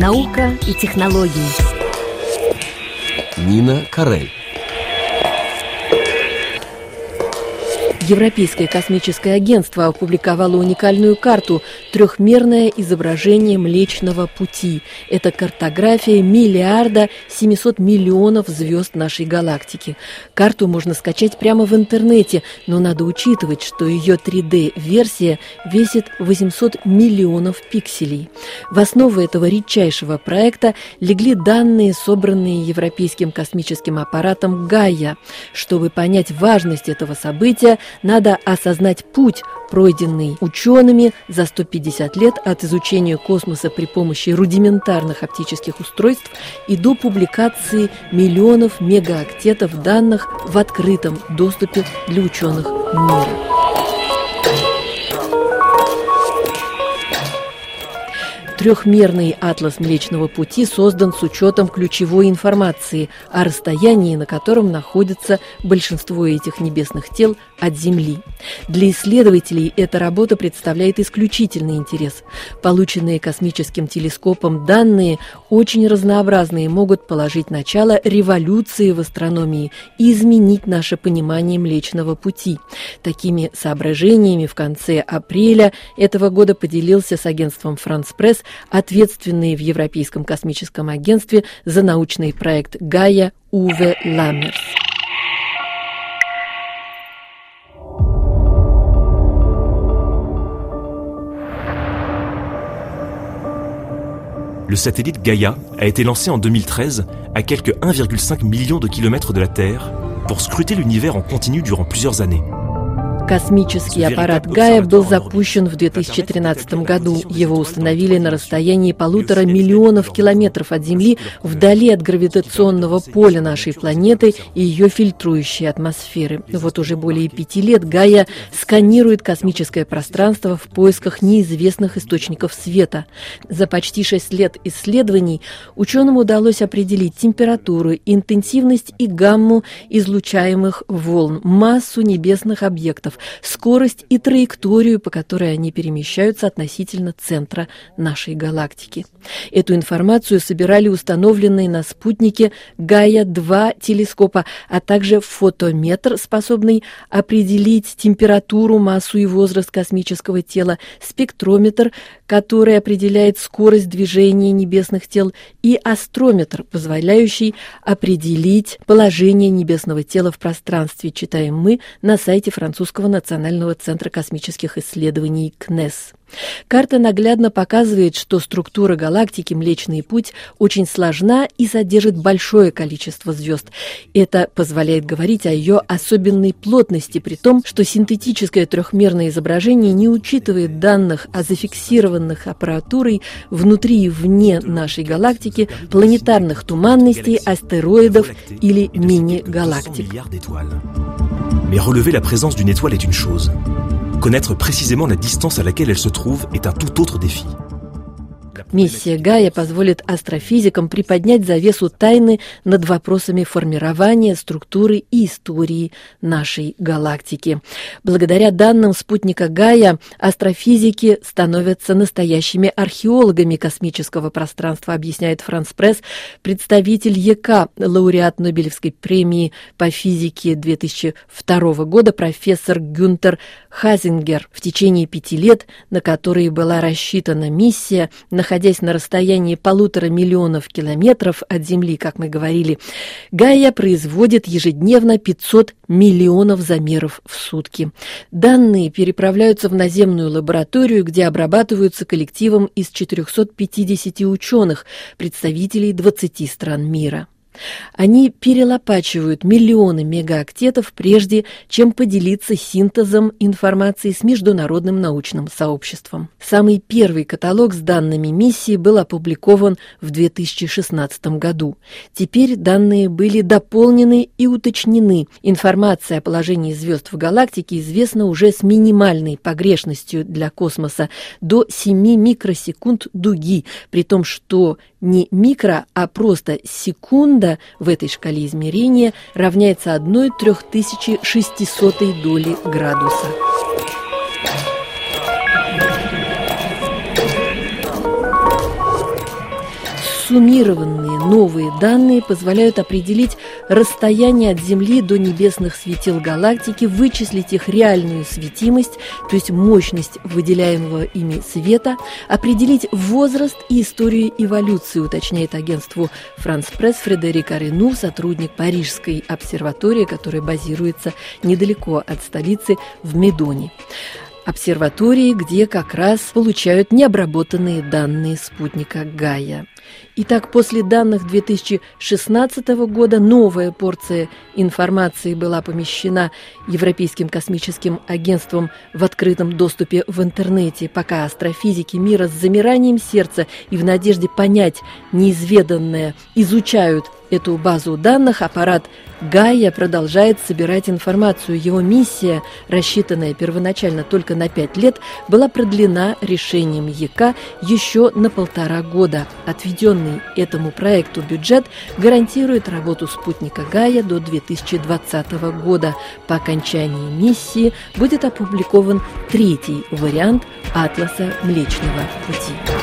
Наука и технологии. Нина Карель. Европейское космическое агентство опубликовало уникальную карту «Трехмерное изображение Млечного Пути». Это картография миллиарда 700 миллионов звезд нашей галактики. Карту можно скачать прямо в интернете, но надо учитывать, что ее 3D-версия весит 800 миллионов пикселей. В основу этого редчайшего проекта легли данные, собранные Европейским космическим аппаратом «Гайя». Чтобы понять важность этого события, надо осознать путь, пройденный учеными за 150 лет от изучения космоса при помощи рудиментарных оптических устройств и до публикации миллионов мегаоктетов данных в открытом доступе для ученых мира. Трехмерный атлас Млечного Пути создан с учетом ключевой информации о расстоянии, на котором находится большинство этих небесных тел от Земли. Для исследователей эта работа представляет исключительный интерес. Полученные космическим телескопом данные очень разнообразные могут положить начало революции в астрономии и изменить наше понимание Млечного Пути. Такими соображениями в конце апреля этого года поделился с агентством «Франс Пресс» ответственный в Европейском космическом агентстве за научный проект «Гая» Уве Ламмерс. Le satellite Gaia a été lancé en 2013 à quelques 1,5 million de kilomètres de la Terre pour scruter l'univers en continu durant plusieurs années. Космический аппарат Гая был запущен в 2013 году. Его установили на расстоянии полутора миллионов километров от Земли, вдали от гравитационного поля нашей планеты и ее фильтрующей атмосферы. Вот уже более пяти лет Гая сканирует космическое пространство в поисках неизвестных источников света. За почти шесть лет исследований ученым удалось определить температуру, интенсивность и гамму излучаемых волн, массу небесных объектов, скорость и траекторию, по которой они перемещаются относительно центра нашей галактики. Эту информацию собирали установленные на спутнике Гая-2 телескопа, а также фотометр, способный определить температуру, массу и возраст космического тела, спектрометр, который определяет скорость движения небесных тел, и астрометр, позволяющий определить положение небесного тела в пространстве, читаем мы на сайте французского Национального центра космических исследований КНЕС. Карта наглядно показывает, что структура галактики Млечный Путь очень сложна и содержит большое количество звезд. Это позволяет говорить о ее особенной плотности, при том, что синтетическое трехмерное изображение не учитывает данных о зафиксированных аппаратурой внутри и вне нашей галактики планетарных туманностей, астероидов или мини-галактик. Mais relever la présence d'une étoile est une chose. Connaître précisément la distance à laquelle elle se trouve est un tout autre défi. Миссия Гая позволит астрофизикам приподнять завесу тайны над вопросами формирования, структуры и истории нашей галактики. Благодаря данным спутника Гая астрофизики становятся настоящими археологами космического пространства, объясняет Франс Пресс, представитель ЕК, лауреат Нобелевской премии по физике 2002 года профессор Гюнтер Хазингер. В течение пяти лет, на которые была рассчитана миссия, находясь находясь на расстоянии полутора миллионов километров от Земли, как мы говорили, Гайя производит ежедневно 500 миллионов замеров в сутки. Данные переправляются в наземную лабораторию, где обрабатываются коллективом из 450 ученых, представителей 20 стран мира. Они перелопачивают миллионы мегаоктетов, прежде чем поделиться синтезом информации с международным научным сообществом. Самый первый каталог с данными миссии был опубликован в 2016 году. Теперь данные были дополнены и уточнены. Информация о положении звезд в галактике известна уже с минимальной погрешностью для космоса до 7 микросекунд дуги, при том, что не микро, а просто секунда в этой шкале измерения равняется 1 3600 доли градуса. Суммированные новые данные позволяют определить расстояние от Земли до небесных светил галактики, вычислить их реальную светимость, то есть мощность выделяемого ими света, определить возраст и историю эволюции, уточняет агентству «Франс Пресс» Фредерик Арену, сотрудник Парижской обсерватории, которая базируется недалеко от столицы в Медоне обсерватории, где как раз получают необработанные данные спутника Гая. Итак, после данных 2016 года новая порция информации была помещена Европейским космическим агентством в открытом доступе в интернете, пока астрофизики мира с замиранием сердца и в надежде понять неизведанное изучают эту базу данных, аппарат Гая продолжает собирать информацию. Его миссия, рассчитанная первоначально только на пять лет, была продлена решением ЕК еще на полтора года. Отведенный этому проекту бюджет гарантирует работу спутника Гая до 2020 года. По окончании миссии будет опубликован третий вариант Атласа Млечного Пути.